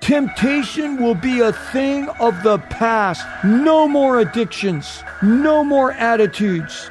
Temptation will be a thing of the past. No more addictions. No more attitudes.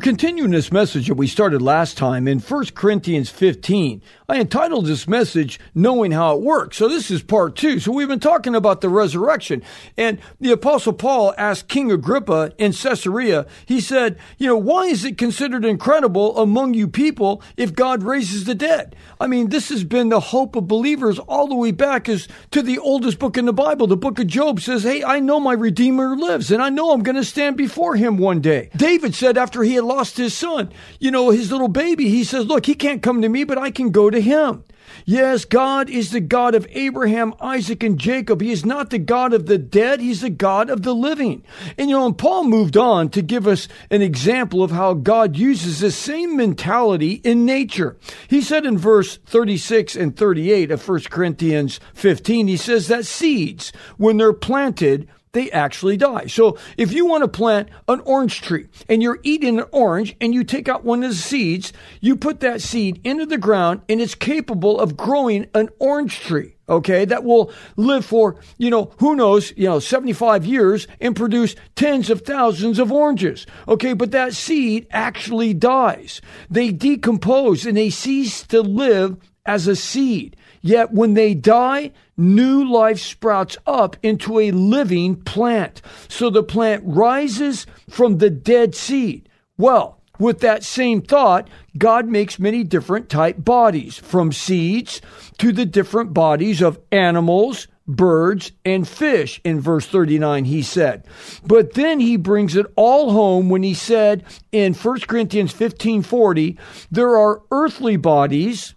We're continuing this message that we started last time in 1 Corinthians 15. I entitled this message, Knowing How It Works. So this is part two. So we've been talking about the resurrection. And the Apostle Paul asked King Agrippa in Caesarea, he said, You know, why is it considered incredible among you people if God raises the dead? I mean, this has been the hope of believers all the way back as to the oldest book in the Bible. The book of Job says, Hey, I know my Redeemer lives, and I know I'm going to stand before him one day. David said after he had lost his son, you know, his little baby, he says, Look, he can't come to me, but I can go to him. Yes, God is the God of Abraham, Isaac, and Jacob. He is not the God of the dead, He's the God of the living. And you know, and Paul moved on to give us an example of how God uses the same mentality in nature. He said in verse 36 and 38 of 1 Corinthians 15, he says that seeds, when they're planted, they actually die. So if you want to plant an orange tree and you're eating an orange and you take out one of the seeds, you put that seed into the ground and it's capable of growing an orange tree. Okay, that will live for, you know, who knows, you know, 75 years and produce tens of thousands of oranges. Okay, but that seed actually dies. They decompose and they cease to live as a seed. Yet when they die, new life sprouts up into a living plant. So the plant rises from the dead seed. Well, with that same thought, God makes many different type bodies, from seeds to the different bodies of animals, birds, and fish. In verse 39, he said. But then he brings it all home when he said in 1 Corinthians 15 40, there are earthly bodies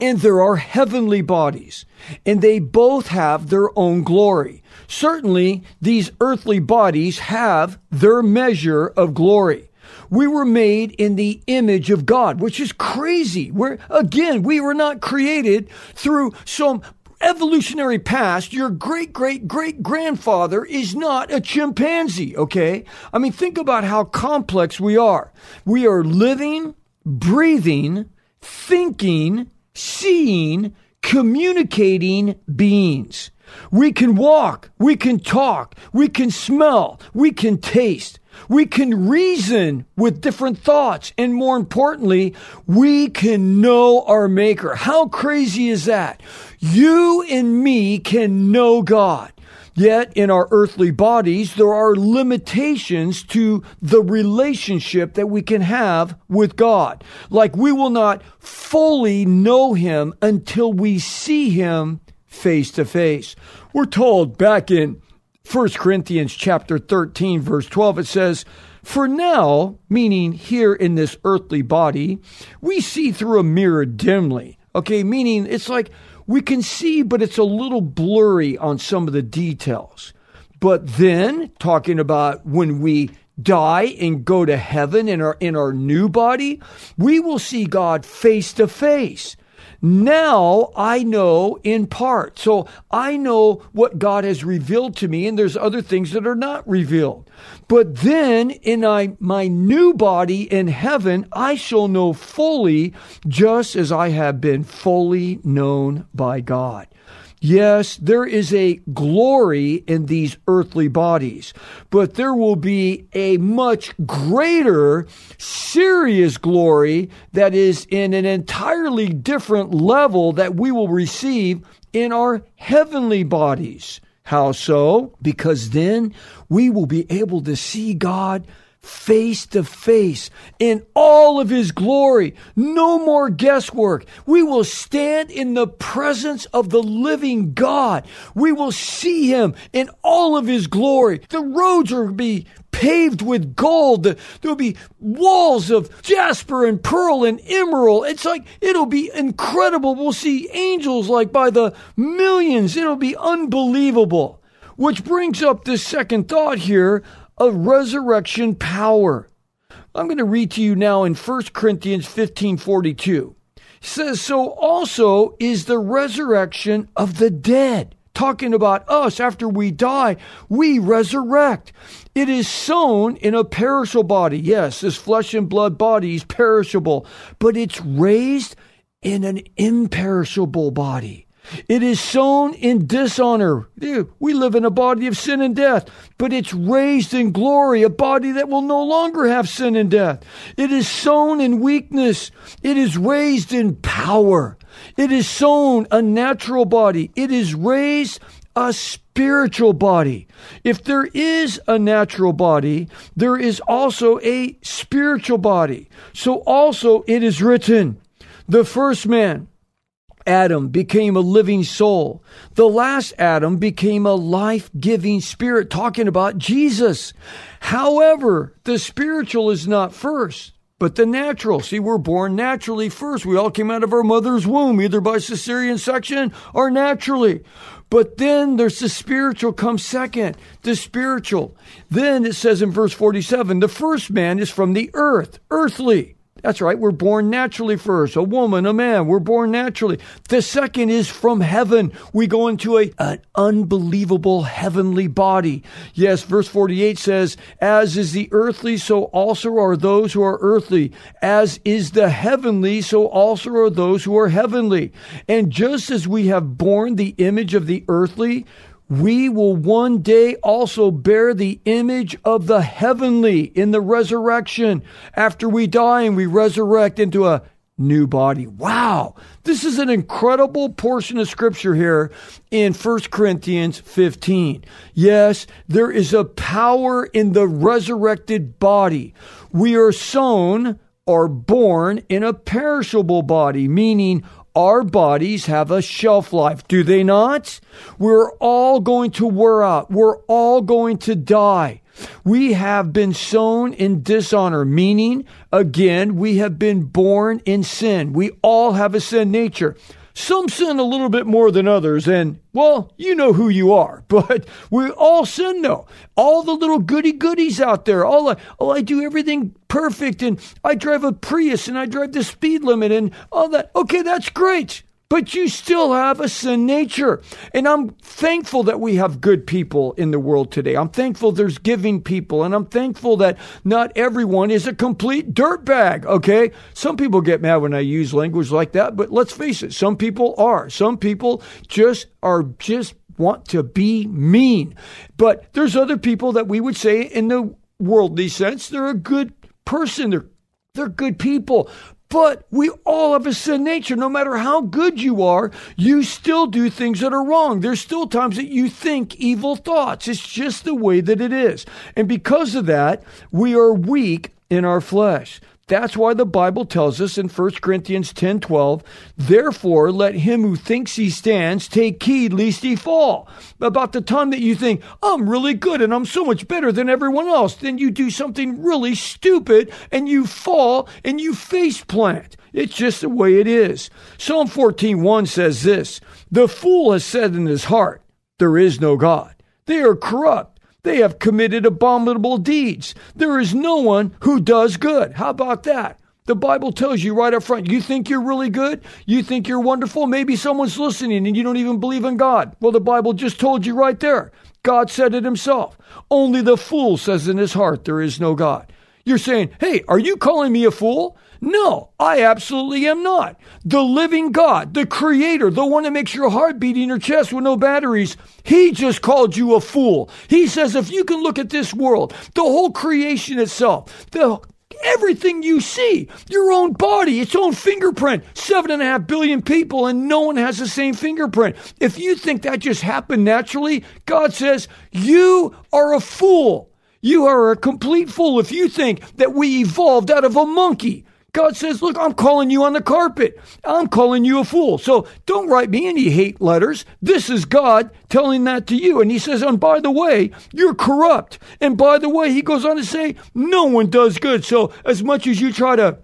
and there are heavenly bodies, and they both have their own glory. Certainly, these earthly bodies have their measure of glory. We were made in the image of God, which is crazy. We're, again, we were not created through some evolutionary past, your great great great grandfather is not a chimpanzee, okay? I mean, think about how complex we are. We are living, breathing, thinking, seeing, communicating beings. We can walk, we can talk, we can smell, we can taste. We can reason with different thoughts. And more importantly, we can know our maker. How crazy is that? You and me can know God. Yet in our earthly bodies, there are limitations to the relationship that we can have with God. Like we will not fully know Him until we see Him face to face. We're told back in 1 Corinthians chapter 13 verse 12 it says, "For now, meaning here in this earthly body, we see through a mirror dimly." Okay, meaning it's like we can see, but it's a little blurry on some of the details. But then, talking about when we die and go to heaven in our in our new body, we will see God face to face. Now I know in part. So I know what God has revealed to me, and there's other things that are not revealed. But then in my, my new body in heaven, I shall know fully, just as I have been fully known by God. Yes, there is a glory in these earthly bodies, but there will be a much greater, serious glory that is in an entirely different level that we will receive in our heavenly bodies. How so? Because then we will be able to see God face to face in all of his glory. No more guesswork. We will stand in the presence of the living God. We will see him in all of his glory. The roads will be paved with gold. There'll be walls of jasper and pearl and emerald. It's like, it'll be incredible. We'll see angels like by the millions. It'll be unbelievable. Which brings up this second thought here of resurrection power. I'm going to read to you now in 1 Corinthians 15 42. It says, So also is the resurrection of the dead. Talking about us after we die, we resurrect. It is sown in a perishable body. Yes, this flesh and blood body is perishable, but it's raised in an imperishable body. It is sown in dishonor. We live in a body of sin and death, but it's raised in glory, a body that will no longer have sin and death. It is sown in weakness. It is raised in power. It is sown a natural body. It is raised a spiritual body. If there is a natural body, there is also a spiritual body. So also it is written, the first man, Adam became a living soul. The last Adam became a life giving spirit, talking about Jesus. However, the spiritual is not first, but the natural. See, we're born naturally first. We all came out of our mother's womb, either by cesarean section or naturally. But then there's the spiritual comes second, the spiritual. Then it says in verse 47, the first man is from the earth, earthly. That's right. We're born naturally first. A woman, a man. We're born naturally. The second is from heaven. We go into a, an unbelievable heavenly body. Yes, verse 48 says, as is the earthly, so also are those who are earthly. As is the heavenly, so also are those who are heavenly. And just as we have borne the image of the earthly, we will one day also bear the image of the heavenly in the resurrection after we die and we resurrect into a new body. Wow. This is an incredible portion of scripture here in 1 Corinthians 15. Yes, there is a power in the resurrected body. We are sown or born in a perishable body, meaning our bodies have a shelf life, do they not? We're all going to wear out. We're all going to die. We have been sown in dishonor, meaning, again, we have been born in sin. We all have a sin nature. Some sin a little bit more than others, and well, you know who you are, but we all sin though. All the little goody goodies out there, all I, oh, I do everything perfect, and I drive a Prius, and I drive the speed limit, and all that. Okay, that's great but you still have a sin nature. And I'm thankful that we have good people in the world today. I'm thankful there's giving people, and I'm thankful that not everyone is a complete dirtbag, okay? Some people get mad when I use language like that, but let's face it, some people are. Some people just are just want to be mean. But there's other people that we would say in the worldly sense, they're a good person. They're they're good people. But we all have a sin nature. No matter how good you are, you still do things that are wrong. There's still times that you think evil thoughts. It's just the way that it is. And because of that, we are weak in our flesh. That's why the Bible tells us in 1 Corinthians 10 12, therefore let him who thinks he stands take heed lest he fall. About the time that you think, I'm really good and I'm so much better than everyone else, then you do something really stupid and you fall and you face plant. It's just the way it is. Psalm 14 1 says this The fool has said in his heart, There is no God. They are corrupt they have committed abominable deeds. There is no one who does good. How about that? The Bible tells you right up front, you think you're really good? You think you're wonderful? Maybe someone's listening and you don't even believe in God. Well, the Bible just told you right there. God said it himself. Only the fool says in his heart, there is no God. You're saying, hey, are you calling me a fool? No, I absolutely am not. The living God, the creator, the one that makes your heart beat in your chest with no batteries, he just called you a fool. He says if you can look at this world, the whole creation itself, the everything you see, your own body, its own fingerprint. Seven and a half billion people, and no one has the same fingerprint. If you think that just happened naturally, God says, You are a fool. You are a complete fool if you think that we evolved out of a monkey. God says, Look, I'm calling you on the carpet. I'm calling you a fool. So don't write me any hate letters. This is God telling that to you. And he says, And by the way, you're corrupt. And by the way, he goes on to say, No one does good. So as much as you try to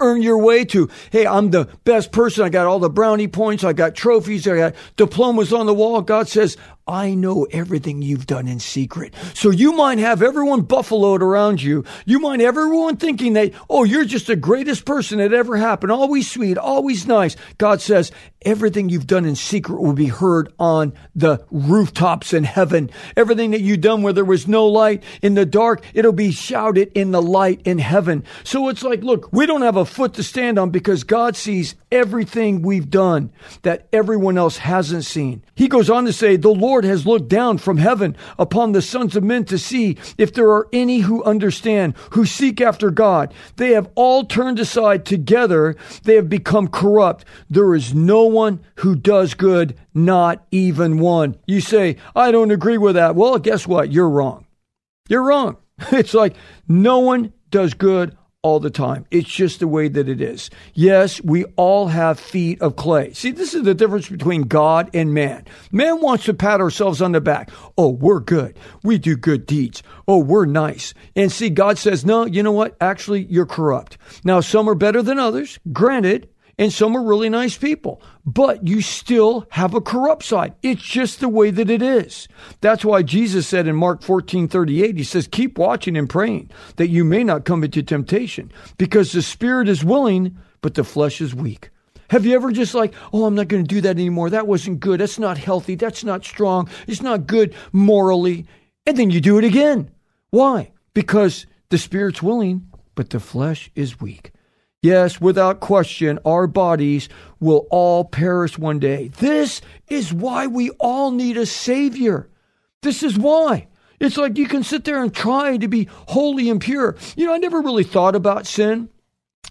earn your way to, hey, I'm the best person. I got all the brownie points. I got trophies. I got diplomas on the wall. God says, I know everything you've done in secret. So you might have everyone buffaloed around you. You might have everyone thinking that, oh, you're just the greatest person that ever happened. Always sweet, always nice. God says, everything you've done in secret will be heard on the rooftops in heaven. Everything that you've done where there was no light in the dark, it'll be shouted in the light in heaven. So it's like, look, we don't have a foot to stand on because God sees everything we've done that everyone else hasn't seen. He goes on to say, the Lord Lord has looked down from heaven upon the sons of men to see if there are any who understand, who seek after God. They have all turned aside together. They have become corrupt. There is no one who does good, not even one. You say, I don't agree with that. Well, guess what? You're wrong. You're wrong. It's like no one does good all the time. It's just the way that it is. Yes, we all have feet of clay. See, this is the difference between God and man. Man wants to pat ourselves on the back. Oh, we're good. We do good deeds. Oh, we're nice. And see, God says, no, you know what? Actually, you're corrupt. Now, some are better than others. Granted, and some are really nice people, but you still have a corrupt side. It's just the way that it is. That's why Jesus said in Mark 14 38, he says, Keep watching and praying that you may not come into temptation, because the spirit is willing, but the flesh is weak. Have you ever just like, oh, I'm not going to do that anymore. That wasn't good. That's not healthy. That's not strong. It's not good morally. And then you do it again. Why? Because the spirit's willing, but the flesh is weak. Yes, without question, our bodies will all perish one day. This is why we all need a Savior. This is why. It's like you can sit there and try to be holy and pure. You know, I never really thought about sin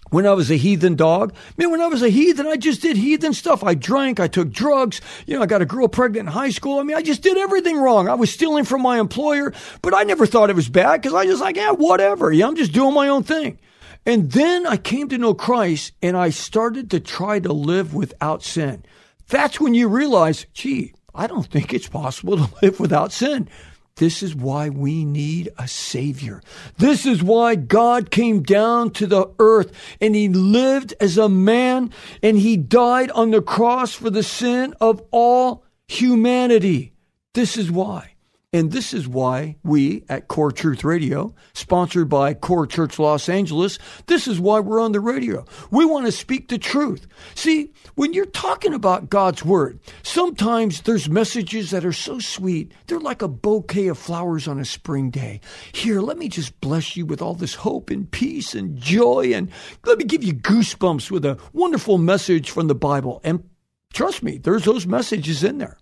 when I was a heathen dog. Man, when I was a heathen, I just did heathen stuff. I drank, I took drugs, you know, I got a girl pregnant in high school. I mean, I just did everything wrong. I was stealing from my employer, but I never thought it was bad because I just like, yeah, whatever. Yeah, I'm just doing my own thing. And then I came to know Christ and I started to try to live without sin. That's when you realize, gee, I don't think it's possible to live without sin. This is why we need a Savior. This is why God came down to the earth and He lived as a man and He died on the cross for the sin of all humanity. This is why. And this is why we at Core Truth Radio, sponsored by Core Church Los Angeles, this is why we're on the radio. We want to speak the truth. See, when you're talking about God's Word, sometimes there's messages that are so sweet. They're like a bouquet of flowers on a spring day. Here, let me just bless you with all this hope and peace and joy. And let me give you goosebumps with a wonderful message from the Bible. And trust me, there's those messages in there.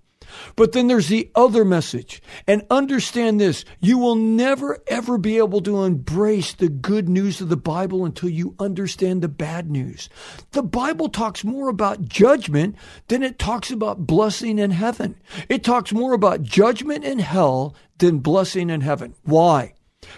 But then there's the other message. And understand this you will never, ever be able to embrace the good news of the Bible until you understand the bad news. The Bible talks more about judgment than it talks about blessing in heaven. It talks more about judgment in hell than blessing in heaven. Why?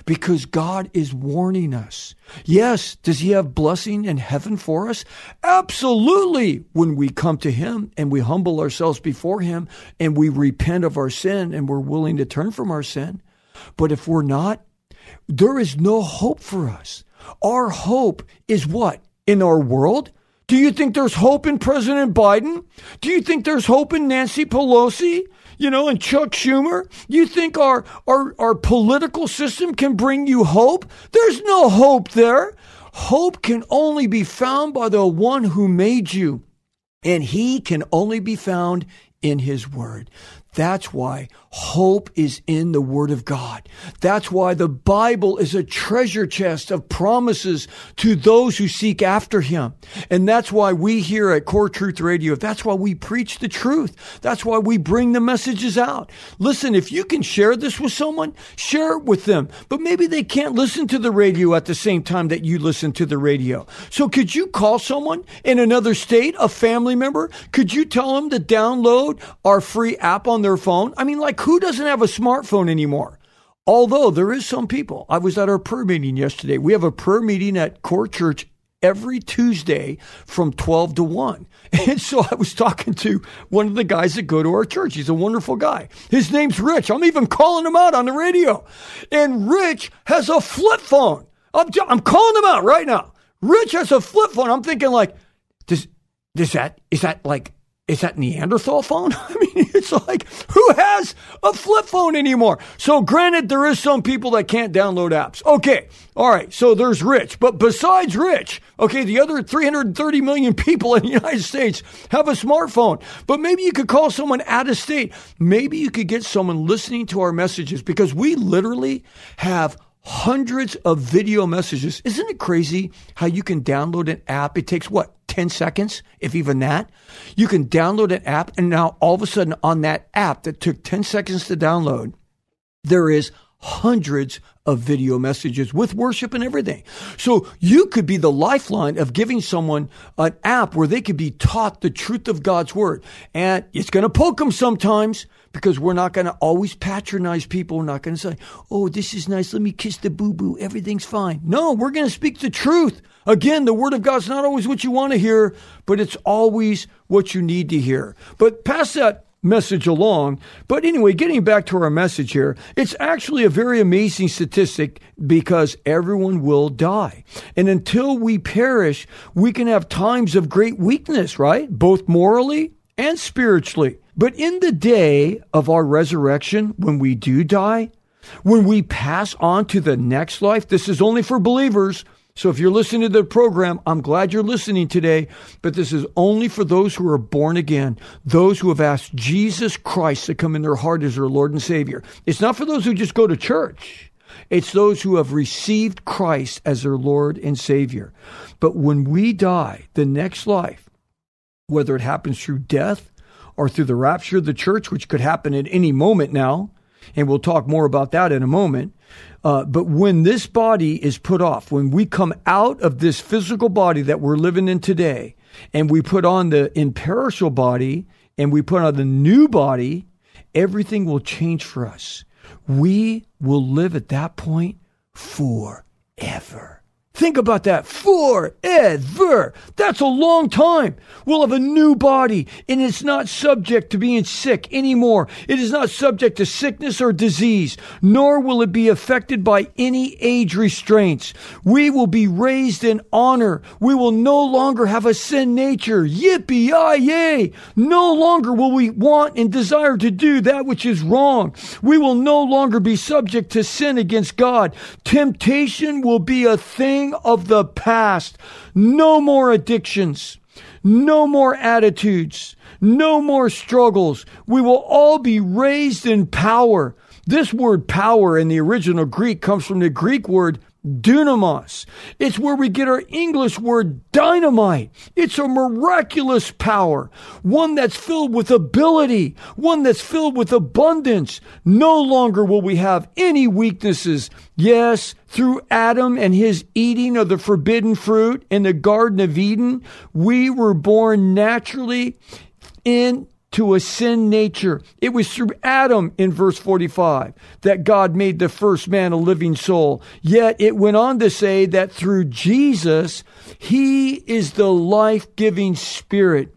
Because God is warning us. Yes, does He have blessing in heaven for us? Absolutely. When we come to Him and we humble ourselves before Him and we repent of our sin and we're willing to turn from our sin. But if we're not, there is no hope for us. Our hope is what? In our world? Do you think there's hope in President Biden? Do you think there's hope in Nancy Pelosi? You know, and Chuck Schumer? You think our, our, our political system can bring you hope? There's no hope there. Hope can only be found by the one who made you, and he can only be found in His Word. That's why hope is in the Word of God. That's why the Bible is a treasure chest of promises to those who seek after Him. And that's why we here at Core Truth Radio, that's why we preach the truth. That's why we bring the messages out. Listen, if you can share this with someone, share it with them. But maybe they can't listen to the radio at the same time that you listen to the radio. So could you call someone in another state, a family member? Could you tell them to download our free app on their phone. I mean, like, who doesn't have a smartphone anymore? Although there is some people. I was at our prayer meeting yesterday. We have a prayer meeting at Core Church every Tuesday from 12 to 1. And so I was talking to one of the guys that go to our church. He's a wonderful guy. His name's Rich. I'm even calling him out on the radio. And Rich has a flip phone. I'm, I'm calling him out right now. Rich has a flip phone. I'm thinking like, does, does that, is that like is that Neanderthal phone? I mean, it's like, who has a flip phone anymore? So granted, there is some people that can't download apps. Okay. All right. So there's Rich. But besides Rich, okay, the other 330 million people in the United States have a smartphone. But maybe you could call someone out of state. Maybe you could get someone listening to our messages because we literally have hundreds of video messages. Isn't it crazy how you can download an app? It takes what, 10 seconds, if even that? You can download an app, and now all of a sudden on that app that took 10 seconds to download, there is hundreds of video messages with worship and everything. So you could be the lifeline of giving someone an app where they could be taught the truth of God's word. And it's going to poke them sometimes because we're not going to always patronize people. We're not going to say, Oh, this is nice. Let me kiss the boo boo. Everything's fine. No, we're going to speak the truth. Again, the word of God's not always what you want to hear, but it's always what you need to hear. But past that message along. But anyway, getting back to our message here, it's actually a very amazing statistic because everyone will die. And until we perish, we can have times of great weakness, right? Both morally and spiritually. But in the day of our resurrection, when we do die, when we pass on to the next life, this is only for believers. So if you're listening to the program, I'm glad you're listening today, but this is only for those who are born again, those who have asked Jesus Christ to come in their heart as their Lord and Savior. It's not for those who just go to church. It's those who have received Christ as their Lord and Savior. But when we die, the next life, whether it happens through death or through the rapture of the church, which could happen at any moment now, and we'll talk more about that in a moment, uh, but when this body is put off, when we come out of this physical body that we're living in today, and we put on the imperishable body, and we put on the new body, everything will change for us. We will live at that point forever. Think about that. Forever. That's a long time. We'll have a new body and it's not subject to being sick anymore. It is not subject to sickness or disease, nor will it be affected by any age restraints. We will be raised in honor. We will no longer have a sin nature. Yippee, yay. No longer will we want and desire to do that which is wrong. We will no longer be subject to sin against God. Temptation will be a thing of the past. No more addictions. No more attitudes. No more struggles. We will all be raised in power. This word power in the original Greek comes from the Greek word dunamis. It's where we get our English word dynamite. It's a miraculous power, one that's filled with ability, one that's filled with abundance. No longer will we have any weaknesses. Yes, through Adam and his eating of the forbidden fruit in the Garden of Eden, we were born naturally in to a sin nature. It was through Adam in verse 45 that God made the first man a living soul. Yet it went on to say that through Jesus, he is the life giving spirit.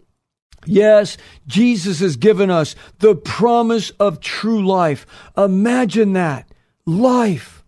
Yes, Jesus has given us the promise of true life. Imagine that. Life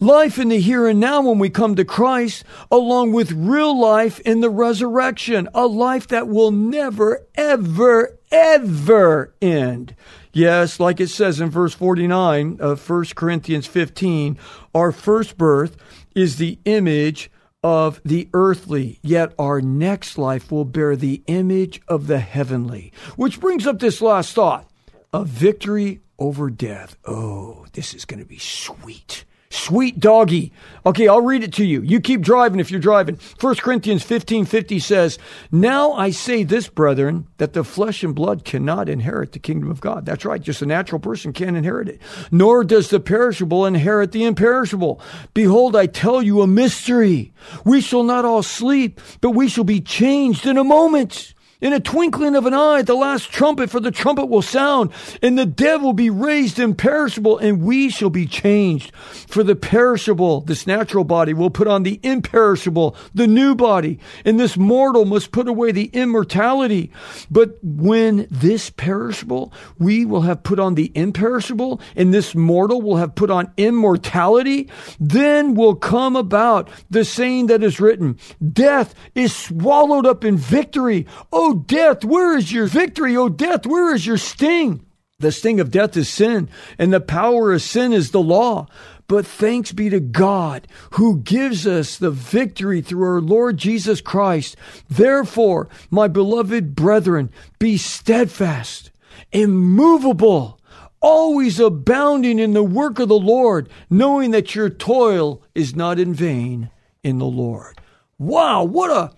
life in the here and now when we come to Christ, along with real life in the resurrection, a life that will never, ever, ever end. Yes, like it says in verse 49 of 1 Corinthians 15, our first birth is the image of the earthly, yet our next life will bear the image of the heavenly. Which brings up this last thought a victory over death. Oh, this is going to be sweet. Sweet doggy. Okay, I'll read it to you. You keep driving if you're driving. 1 Corinthians 15 50 says, Now I say this, brethren, that the flesh and blood cannot inherit the kingdom of God. That's right. Just a natural person can't inherit it. Nor does the perishable inherit the imperishable. Behold, I tell you a mystery. We shall not all sleep, but we shall be changed in a moment in a twinkling of an eye, the last trumpet, for the trumpet will sound, and the dead will be raised imperishable, and we shall be changed. For the perishable, this natural body, will put on the imperishable, the new body, and this mortal must put away the immortality. But when this perishable, we will have put on the imperishable, and this mortal will have put on immortality, then will come about the saying that is written, Death is swallowed up in victory. Oh, Oh, death, where is your victory? Oh, death, where is your sting? The sting of death is sin, and the power of sin is the law. But thanks be to God who gives us the victory through our Lord Jesus Christ. Therefore, my beloved brethren, be steadfast, immovable, always abounding in the work of the Lord, knowing that your toil is not in vain in the Lord. Wow, what a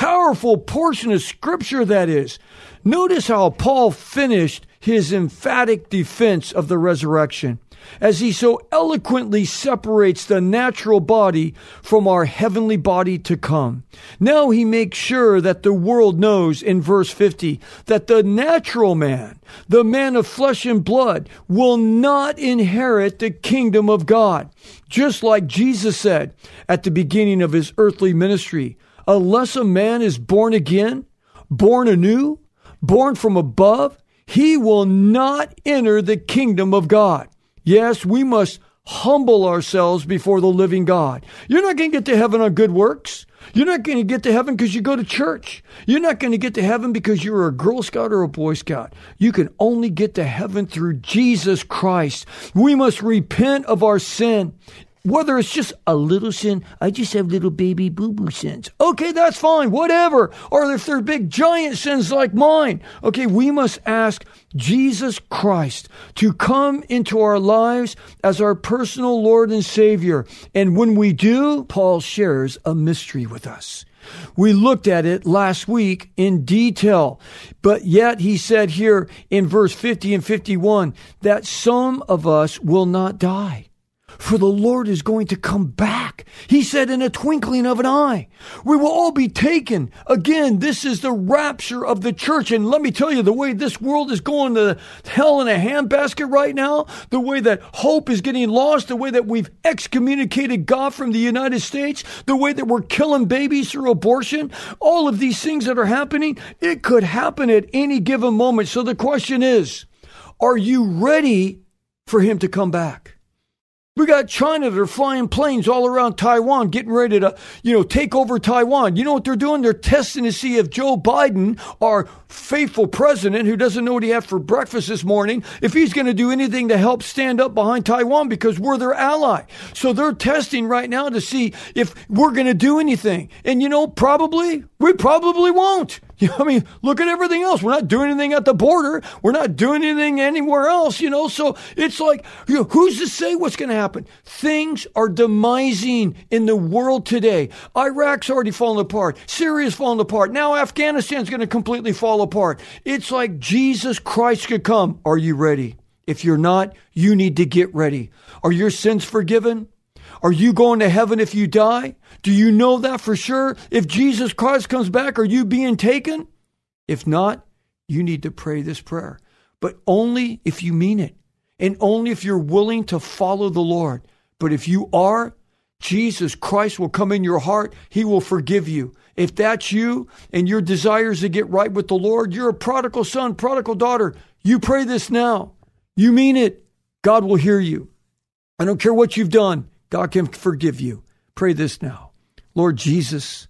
powerful portion of scripture that is. Notice how Paul finished his emphatic defense of the resurrection as he so eloquently separates the natural body from our heavenly body to come. Now he makes sure that the world knows in verse 50 that the natural man, the man of flesh and blood, will not inherit the kingdom of God. Just like Jesus said at the beginning of his earthly ministry, unless a man is born again, born anew, born from above, he will not enter the kingdom of God. Yes, we must humble ourselves before the living God. You're not going to get to heaven on good works. You're not going to get to heaven because you go to church. You're not going to get to heaven because you're a Girl Scout or a Boy Scout. You can only get to heaven through Jesus Christ. We must repent of our sin whether it's just a little sin, I just have little baby boo boo sins. Okay, that's fine, whatever. Or if they're big giant sins like mine. Okay, we must ask Jesus Christ to come into our lives as our personal Lord and Savior. And when we do, Paul shares a mystery with us. We looked at it last week in detail, but yet he said here in verse 50 and 51 that some of us will not die for the Lord is going to come back. He said in a twinkling of an eye, we will all be taken. Again, this is the rapture of the church. And let me tell you, the way this world is going to hell in a handbasket right now, the way that hope is getting lost, the way that we've excommunicated God from the United States, the way that we're killing babies through abortion, all of these things that are happening, it could happen at any given moment. So the question is, are you ready for him to come back? We got China that are flying planes all around Taiwan, getting ready to, you know, take over Taiwan. You know what they're doing? They're testing to see if Joe Biden, our faithful president who doesn't know what he had for breakfast this morning, if he's going to do anything to help stand up behind Taiwan because we're their ally. So they're testing right now to see if we're going to do anything. And you know, probably, we probably won't. You know, I mean, look at everything else. We're not doing anything at the border. We're not doing anything anywhere else, you know. So it's like, you know, who's to say what's going to happen? Things are demising in the world today. Iraq's already fallen apart. Syria's fallen apart. Now Afghanistan's going to completely fall apart. It's like Jesus Christ could come. Are you ready? If you're not, you need to get ready. Are your sins forgiven? Are you going to heaven if you die? Do you know that for sure? If Jesus Christ comes back, are you being taken? If not, you need to pray this prayer, but only if you mean it and only if you're willing to follow the Lord. But if you are, Jesus Christ will come in your heart. He will forgive you. If that's you and your desires to get right with the Lord, you're a prodigal son, prodigal daughter. You pray this now. You mean it. God will hear you. I don't care what you've done. God can forgive you. Pray this now. Lord Jesus,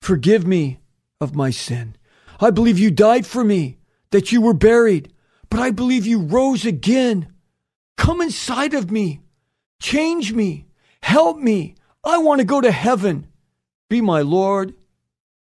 forgive me of my sin. I believe you died for me, that you were buried, but I believe you rose again. Come inside of me. Change me. Help me. I want to go to heaven Be my Lord,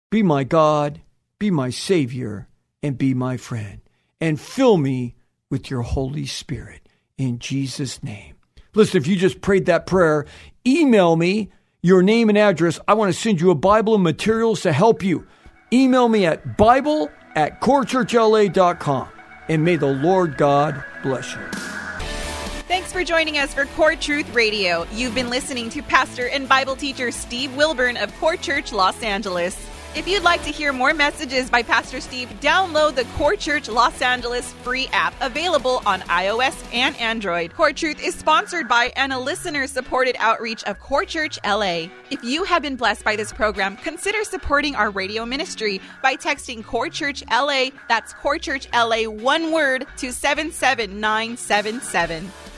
be my God, be my Savior, and be my friend. And fill me with your Holy Spirit. In Jesus' name. Listen, if you just prayed that prayer, email me your name and address. I want to send you a Bible and materials to help you. Email me at Bible at corechurchla.com. And may the Lord God bless you. Thanks for joining us for Core Truth Radio. You've been listening to pastor and Bible teacher Steve Wilburn of Core Church Los Angeles. If you'd like to hear more messages by Pastor Steve, download the Core Church Los Angeles free app available on iOS and Android. Core Truth is sponsored by and a listener supported outreach of Core Church LA. If you have been blessed by this program, consider supporting our radio ministry by texting Core Church LA, that's Core Church LA, one word, to 77977.